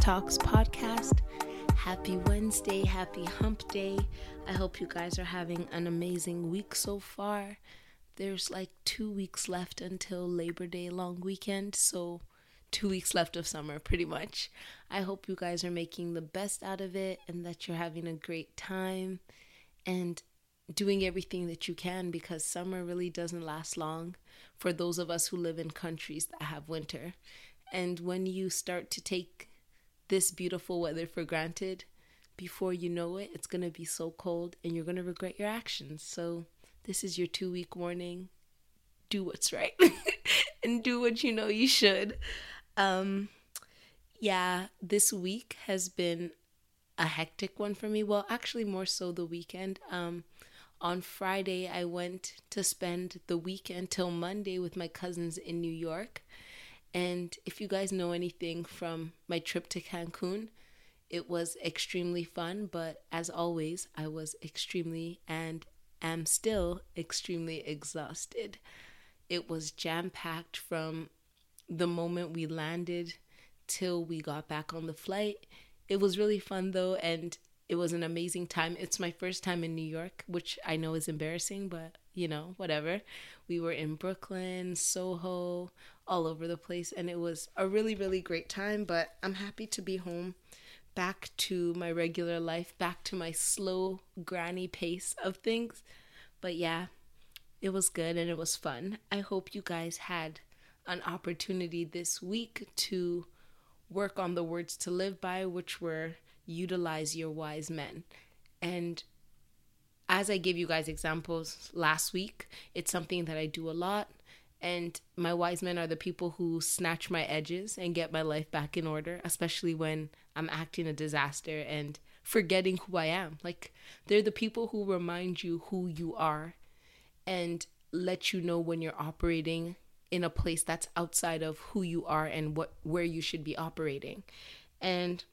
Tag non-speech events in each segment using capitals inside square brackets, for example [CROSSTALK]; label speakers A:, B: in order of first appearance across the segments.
A: Talks podcast. Happy Wednesday, happy hump day. I hope you guys are having an amazing week so far. There's like two weeks left until Labor Day long weekend, so two weeks left of summer, pretty much. I hope you guys are making the best out of it and that you're having a great time and doing everything that you can because summer really doesn't last long for those of us who live in countries that have winter. And when you start to take this beautiful weather for granted, before you know it, it's going to be so cold and you're going to regret your actions. So, this is your two week warning. Do what's right [LAUGHS] and do what you know you should. Um, yeah, this week has been a hectic one for me. Well, actually, more so the weekend. Um, on Friday, I went to spend the weekend till Monday with my cousins in New York. And if you guys know anything from my trip to Cancun, it was extremely fun, but as always, I was extremely and am still extremely exhausted. It was jam packed from the moment we landed till we got back on the flight. It was really fun though, and it was an amazing time. It's my first time in New York, which I know is embarrassing, but you know, whatever. We were in Brooklyn, Soho, all over the place, and it was a really, really great time. But I'm happy to be home, back to my regular life, back to my slow granny pace of things. But yeah, it was good and it was fun. I hope you guys had an opportunity this week to work on the words to live by, which were utilize your wise men. And as I gave you guys examples last week, it's something that I do a lot. And my wise men are the people who snatch my edges and get my life back in order, especially when I'm acting a disaster and forgetting who I am. Like, they're the people who remind you who you are and let you know when you're operating in a place that's outside of who you are and what where you should be operating. And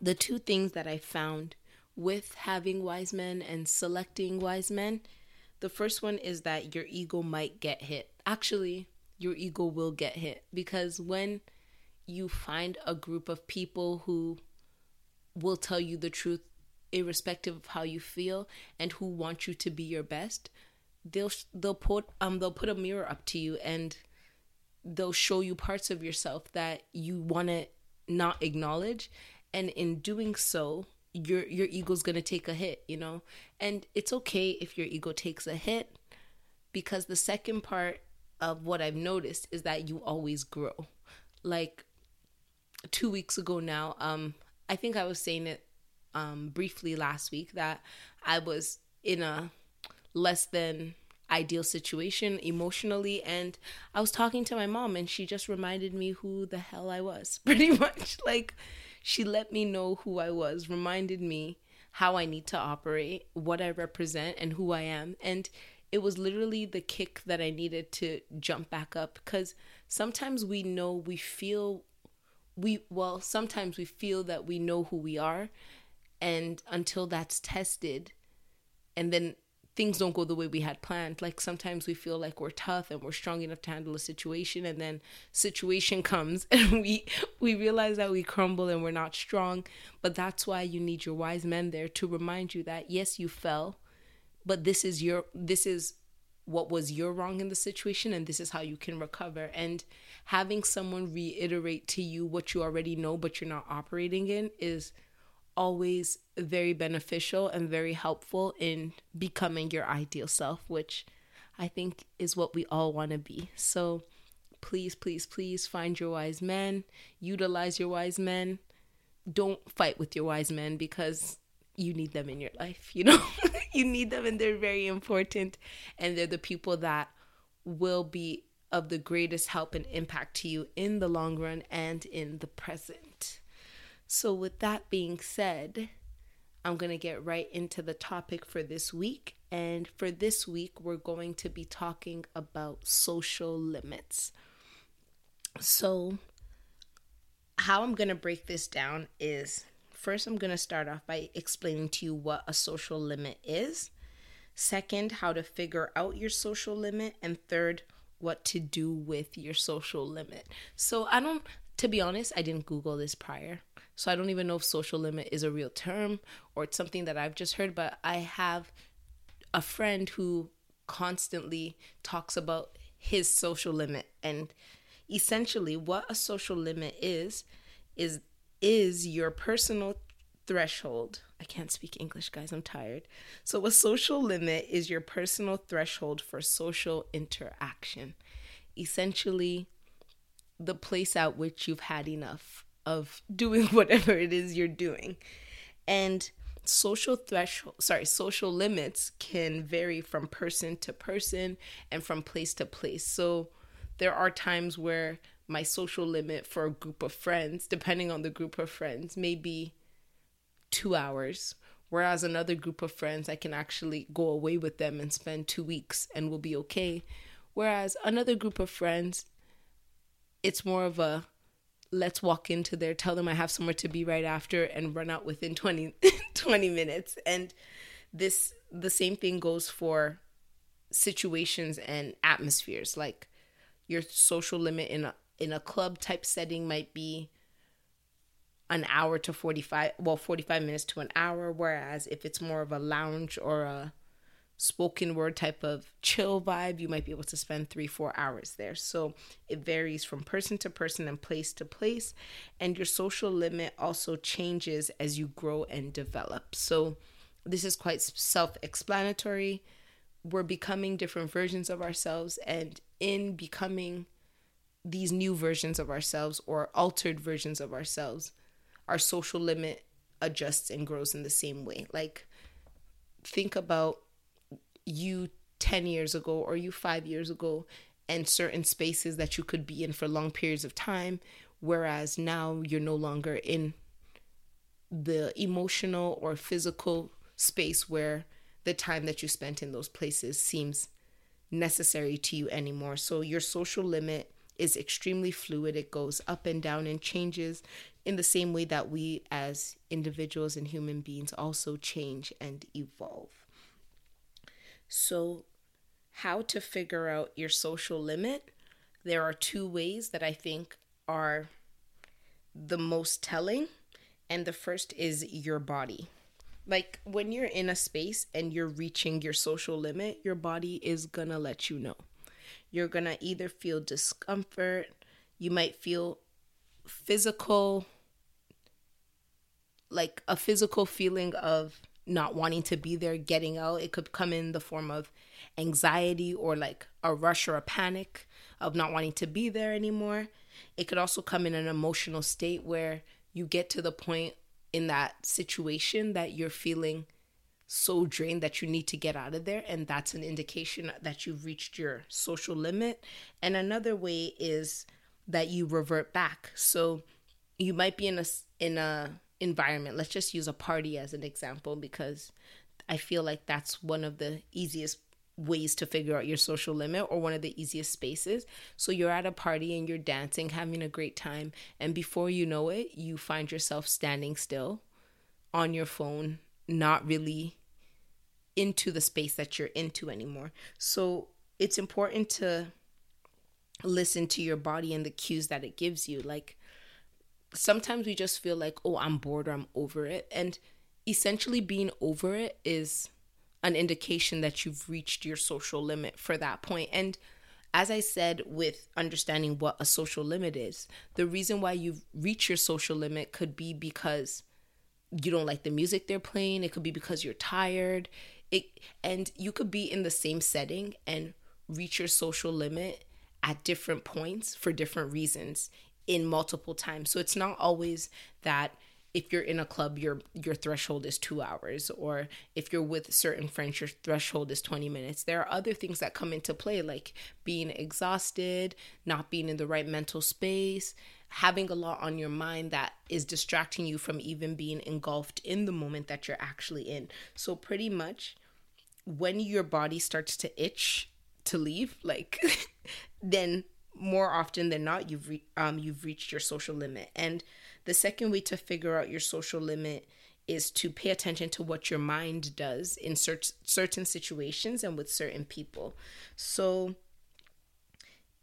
A: the two things that I found with having wise men and selecting wise men the first one is that your ego might get hit. Actually, your ego will get hit because when you find a group of people who will tell you the truth irrespective of how you feel and who want you to be your best, they'll they'll put um they'll put a mirror up to you and they'll show you parts of yourself that you want to not acknowledge and in doing so your your ego's going to take a hit you know? And it's okay if your ego takes a hit because the second part of what i've noticed is that you always grow. Like 2 weeks ago now um i think i was saying it um briefly last week that i was in a less than ideal situation emotionally and i was talking to my mom and she just reminded me who the hell i was [LAUGHS] pretty much. Like she let me know who I was, reminded me how I need to operate, what I represent, and who I am. And it was literally the kick that I needed to jump back up because sometimes we know we feel we well sometimes we feel that we know who we are and until that's tested and then things don't go the way we had planned. Like sometimes we feel like we're tough and we're strong enough to handle a situation and then situation comes [LAUGHS] and we we realize that we crumble and we're not strong. But that's why you need your wise men there to remind you that yes, you fell, but this is your this is what was your wrong in the situation and this is how you can recover and having someone reiterate to you what you already know but you're not operating in is always very beneficial and very helpful in becoming your ideal self, which I think is what we all want to be. So please, please, please find your wise men, utilize your wise men. Don't fight with your wise men because you need them in your life, you know? [LAUGHS] you need them and they're very important and they're the people that will be of the greatest help and impact to you in the long run and in the present. So, with that being said, I'm going to get right into the topic for this week. And for this week, we're going to be talking about social limits. So, how I'm going to break this down is first, I'm going to start off by explaining to you what a social limit is. Second, how to figure out your social limit. And third, what to do with your social limit. So, I don't to be honest, I didn't Google this prior. So I don't even know if social limit is a real term or it's something that I've just heard, but I have a friend who constantly talks about his social limit and essentially what a social limit is is is your personal threshold. I can't speak English, guys. I'm tired. So, a social limit is your personal threshold for social interaction. Essentially, the place at which you've had enough of doing [LAUGHS] whatever it is you're doing. And social threshold sorry social limits can vary from person to person and from place to place so there are times where my social limit for a group of friends depending on the group of friends may be two hours whereas another group of friends i can actually go away with them and spend two weeks and we'll be okay whereas another group of friends it's more of a let's walk into there, tell them I have somewhere to be right after, and run out within [LAUGHS] 20, 20 minutes. And this, the same thing goes for situations and atmospheres. Like your social limit in a, in a club type setting might be an hour to 45, well, 45 minutes to an hour. Whereas if it's more of a lounge or a, spoken word type of chill vibe, you might be able to spend three, four hours there. So it varies from person to person and place to place. And your social limit also changes as you grow and develop. So this is quite self explanatory. We're becoming different versions of ourselves. And in becoming these new versions of ourselves or altered versions of ourselves, our social limit adjusts and grows in the same way. Like, think about you 10 years ago or you 5 years ago and certain spaces that you could be in for long periods of time whereas now you're no longer in the emotional or physical space where the time that you spent in those places seems necessary to you anymore. So your social limit is extremely fluid. It goes up and down and changes in the same way that we as individuals and human beings also change and evolve. So, how to figure out your social limit? There are two ways that I think are the most telling. And the first is your body. Like when you're in a space and you're reaching your social limit, your body is gonna let you know. You're gonna either feel discomfort, you might feel physical, like a physical feeling of not wanting to be there, getting out. It could come in the form of anxiety or like a rush or a panic of not wanting to be there anymore. It could also come in an emotional state where you get to the point in that situation that you're feeling so drained that you need to get out of there and that's an indication that you've reached your social limit and another way is that you revert back so you might be in a in a environment. Let's just use a party as an example because I feel like that's one of the easiest ways to figure out your social limit or one of the easiest spaces. So you're at a party and you're dancing, having a great time, and before you know it, you find yourself standing still on your phone, not really into the space that you're into anymore. So it's important to listen to your body and the cues that it gives you. Like sometimes we just feel like, oh, I'm bored or I'm over it. And essentially, being over it is an indication that you've reached your social limit for that point. And as I said, with understanding what a social limit is, the reason why you've reached your social limit could be because you don't like the music they're playing, it could be because you're tired. It and you could be in the same setting and reach your social limit at different points for different reasons in multiple times. So it's not always that if you're in a club your your threshold is 2 hours or if you're with certain friends your threshold is 20 minutes. There are other things that come into play like being exhausted, not being in the right mental space, having a lot on your mind that is distracting you from even being engulfed in the moment that you're actually in. So pretty much when your body starts to itch to leave, like [LAUGHS] then more often than not you've re- um, you've reached your social limit and the second way to figure out your social limit is to pay attention to what your mind does in cert- certain situations and with certain people so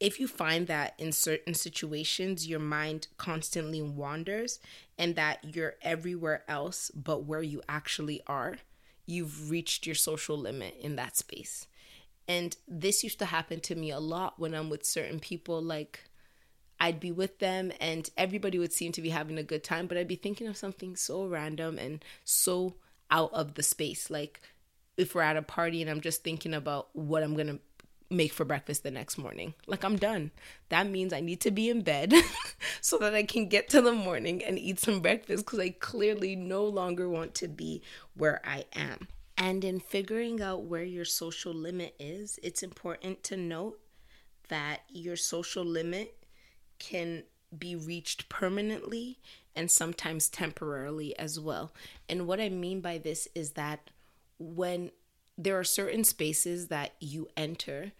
A: if you find that in certain situations your mind constantly wanders and that you're everywhere else but where you actually are, you've reached your social limit in that space. And this used to happen to me a lot when I'm with certain people. Like, I'd be with them and everybody would seem to be having a good time, but I'd be thinking of something so random and so out of the space. Like, if we're at a party and I'm just thinking about what I'm going to make for breakfast the next morning. Like I'm done. That means I need to be in bed [LAUGHS] so that I can get to the morning and eat some breakfast because I clearly no longer want to be where I am. And in figuring out where your social limit is, it's important to note that your social limit can be reached permanently and sometimes temporarily as well. And what I mean by this is that when there are certain spaces that you enter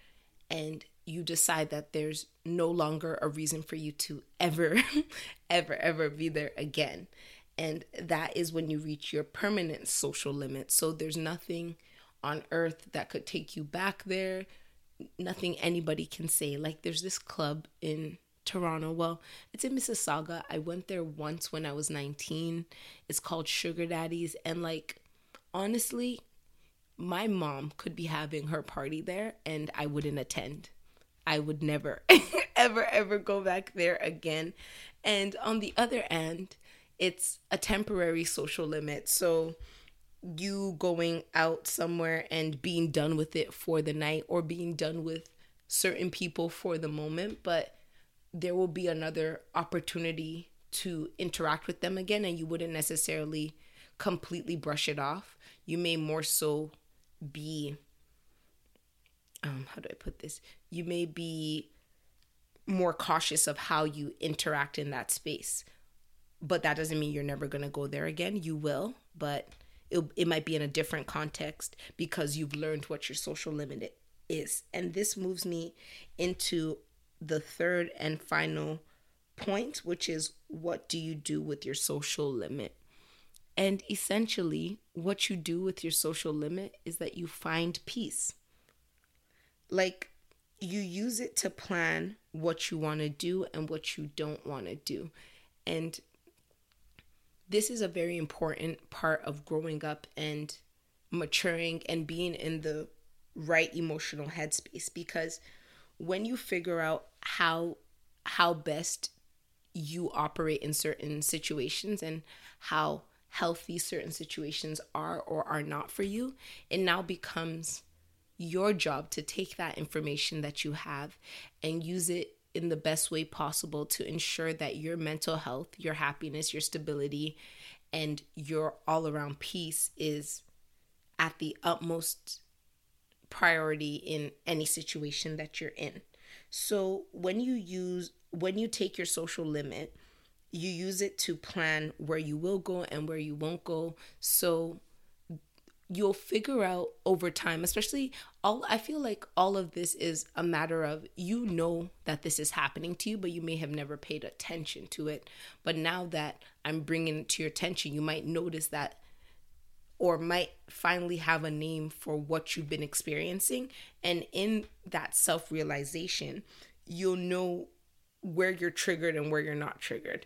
A: and you decide that there's no longer a reason for you to ever, [LAUGHS] ever, ever be there again. And that is when you reach your permanent social limit. So there's nothing on earth that could take you back there, nothing anybody can say. Like there's this club in Toronto. Well, it's in Mississauga. I went there once when I was 19. It's called Sugar Daddies. And like, honestly, my mom could be having her party there and I wouldn't attend. I would never, [LAUGHS] ever, ever go back there again. And on the other end, it's a temporary social limit. So you going out somewhere and being done with it for the night or being done with certain people for the moment, but there will be another opportunity to interact with them again and you wouldn't necessarily completely brush it off. You may more so be um how do I put this? You may be more cautious of how you interact in that space. But that doesn't mean you're never going to go there again. You will, but it, it might be in a different context because you've learned what your social limit is. And this moves me into the third and final point, which is what do you do with your social limit? And essentially, what you do with your social limit is that you find peace. Like, you use it to plan what you want to do and what you don't want to do. And this is a very important part of growing up and maturing and being in the right emotional headspace because when you figure out how how best you operate in certain situations and how healthy certain situations are or are not for you, it now becomes your job to take that information that you have and use it in the best way possible to ensure that your mental health, your happiness, your stability, and your all around peace is at the utmost priority in any situation that you're in. So when you use, when you take your social limit, you use it to plan where you will go and where you won't go. So you'll figure out over time, especially all I feel like all of this is a matter of you know that this is happening to you, but you may have never paid attention to it. But now that I'm bringing it to your attention, you might notice that or might finally have a name for what you've been experiencing. And in that self realization, you'll know where you're triggered and where you're not triggered.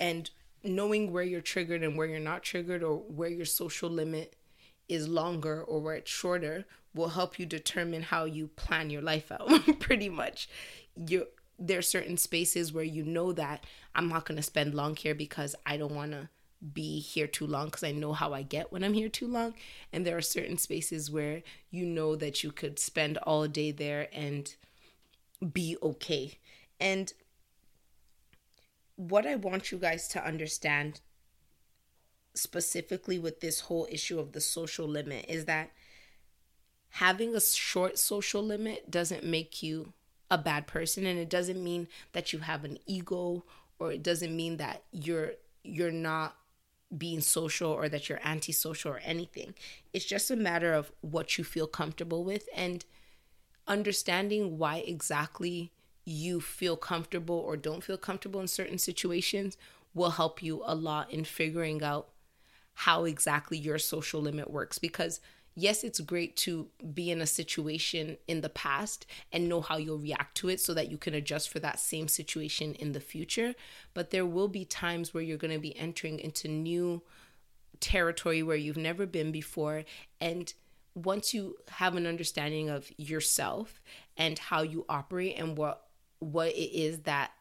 A: And knowing where you're triggered and where you're not triggered, or where your social limit is longer or where it's shorter, will help you determine how you plan your life out. [LAUGHS] Pretty much, you there are certain spaces where you know that I'm not going to spend long here because I don't want to be here too long because I know how I get when I'm here too long. And there are certain spaces where you know that you could spend all day there and be okay. And what I want you guys to understand specifically with this whole issue of the social limit is that having a short social limit doesn't make you a bad person and it doesn't mean that you have an ego or it doesn't mean that you're you're not being social or that you're antisocial or anything. It's just a matter of what you feel comfortable with and understanding why exactly you feel comfortable or don't feel comfortable in certain situations will help you a lot in figuring out how exactly your social limit works because yes, it's great to be in a situation in the past and know how you'll react to it so that you can adjust for that same situation in the future. But there will be times where you're going to be entering into new territory where you've never been before. And once you have an understanding of yourself and how you operate and what what it is that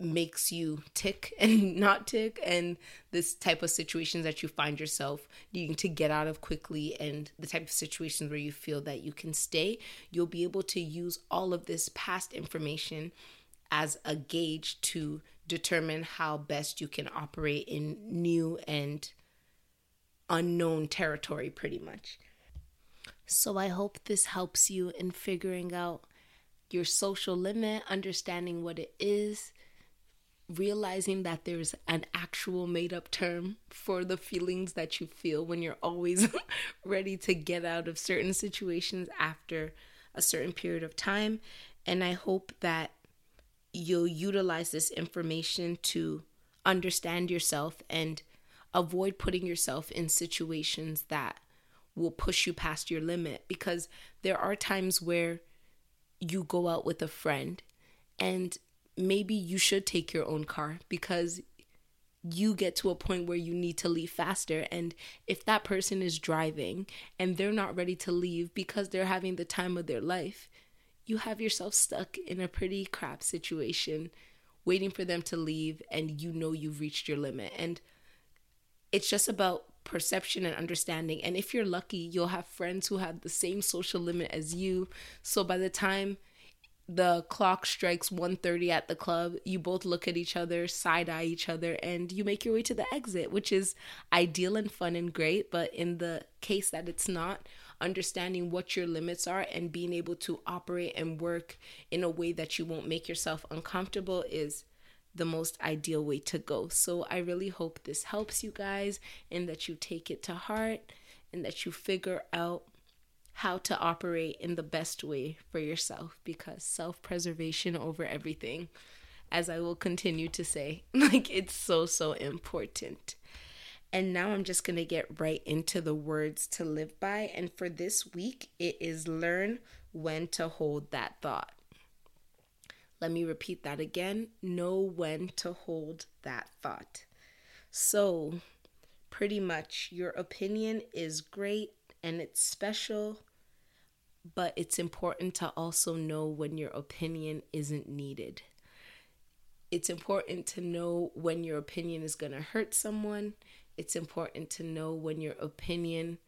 A: makes you tick [LAUGHS] and not tick and this type of situations that you find yourself needing to get out of quickly and the type of situations where you feel that you can stay you'll be able to use all of this past information as a gauge to determine how best you can operate in new and unknown territory pretty much. So i hope this helps you in figuring out your social limit understanding what it is realizing that there's an actual made up term for the feelings that you feel when you're always [LAUGHS] ready to get out of certain situations after a certain period of time. And I hope that you'll utilize this information to understand yourself and avoid putting yourself in situations that will push you past your limit because there are times where you go out with a friend and maybe you should take your own car because you get to a point where you need to leave faster. And if that person is driving and they're not ready to leave because they're having the time of their life, you have yourself stuck in a pretty crap situation waiting for them to leave and you know you've reached your limit. And it's just about perception and understanding. And if you're lucky, you'll have friends who have the same social limit as you. So by the time the clock strikes 1.30 at the club you both look at each other side eye each other and you make your way to the exit which is ideal and fun and great but in the case that it's not understanding what your limits are and being able to operate and work in a way that you won't make yourself uncomfortable is the most ideal way to go. So i really hope this helps you guys and that you take it to heart and that you figure out how to operate in the best way for yourself because self preservation over everything, as I will continue to say, [LAUGHS] like it's so, so important. And now I'm just going to get right into the words to live by. And for this week, it is learn when to hold that thought. Let me repeat that again know when to hold that thought. So, pretty much, your opinion is great and it's special, but it's important to also know when your opinion isn't needed. It's important to know when your opinion is going to hurt someone. It's important to know when your opinion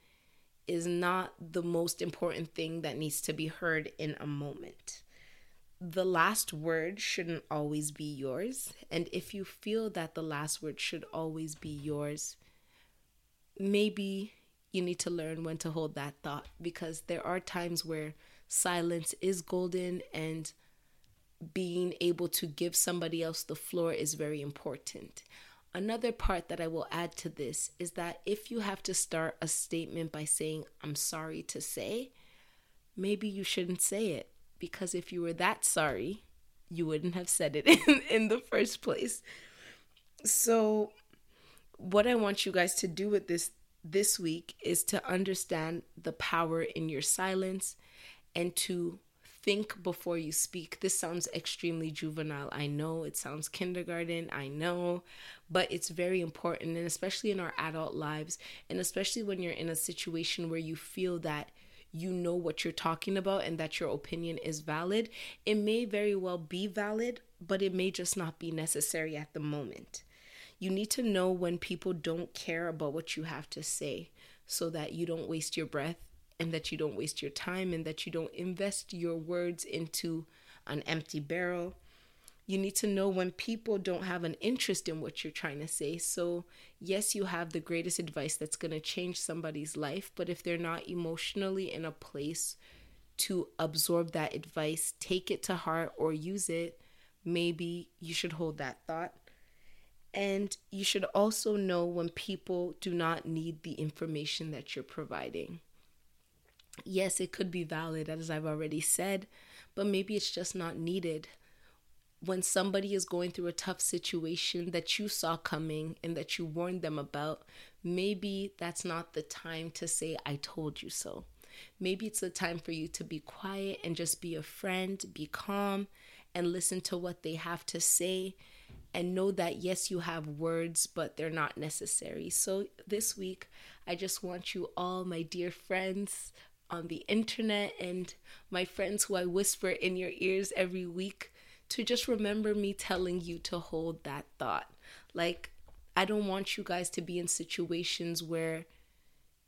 A: is not the most important thing that needs to be heard in a moment. The last word shouldn't always be yours. And if you feel that the last word should always be yours, maybe you need to learn when to hold that thought because there are times where silence is golden and being able to give somebody else the floor is very important. Another part that I will add to this is that if you have to start a statement by saying, I'm sorry to say, maybe you shouldn't say it because if you were that sorry, you wouldn't have said it [LAUGHS] in, in the first place. So, what I want you guys to do with this this week is to understand the power in your silence and to think before you speak. This sounds extremely juvenile. I know it sounds kindergarten. I know, but it's very important and especially in our adult lives and especially when you're in a situation where you feel that you know what you're talking about and that your opinion is valid. It may very well be valid, but it may just not be necessary at the moment. You need to know when people don't care about what you have to say so that you don't waste your breath and that you don't waste your time and that you don't invest your words into an empty barrel. You need to know when people don't have an interest in what you're trying to say. So, yes, you have the greatest advice that's going to change somebody's life, but if they're not emotionally in a place to absorb that advice, take it to heart, or use it, maybe you should hold that thought and you should also know when people do not need the information that you're providing. Yes, it could be valid, as I've already said, but maybe it's just not needed. When somebody is going through a tough situation that you saw coming and that you warned them about, maybe that's not the time to say, I told you so. Maybe it's the time for you to be quiet and just be a friend, be calm, and listen to what they have to say. And know that yes, you have words, but they're not necessary. So, this week, I just want you all, my dear friends on the internet, and my friends who I whisper in your ears every week, to just remember me telling you to hold that thought. Like, I don't want you guys to be in situations where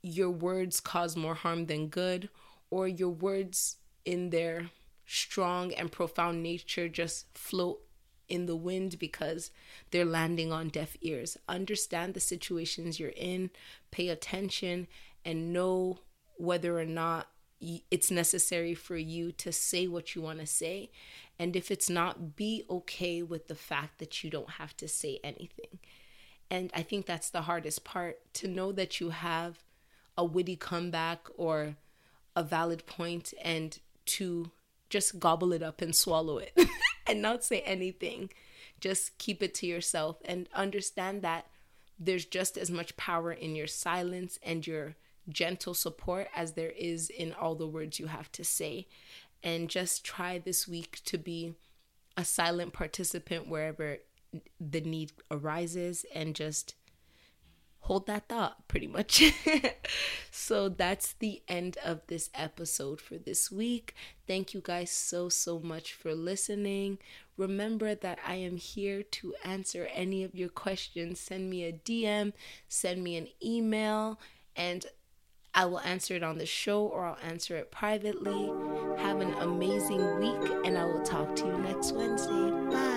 A: your words cause more harm than good, or your words in their strong and profound nature just float in the wind because they're landing on deaf ears. Understand the situations you're in, pay attention, and know whether or not it's necessary for you to say what you want to say. And if it's not, be okay with the fact that you don't have to say anything. And I think that's the hardest part to know that you have a witty comeback or a valid point and to just gobble it up and swallow it [LAUGHS] [LAUGHS] and not say anything. Just keep it to yourself and understand that there's just as much power in your silence and your gentle support as there is in all the words you have to say. And just try this week to be a silent participant wherever the need arises and just hold that thought pretty much. [LAUGHS] so that's the end of this episode for this week. Thank you guys so, so much for listening. Remember that I am here to answer any of your questions. Send me a DM, send me an email, and I will answer it on the show or I'll answer it privately. Have an amazing week, and I will talk to you next week.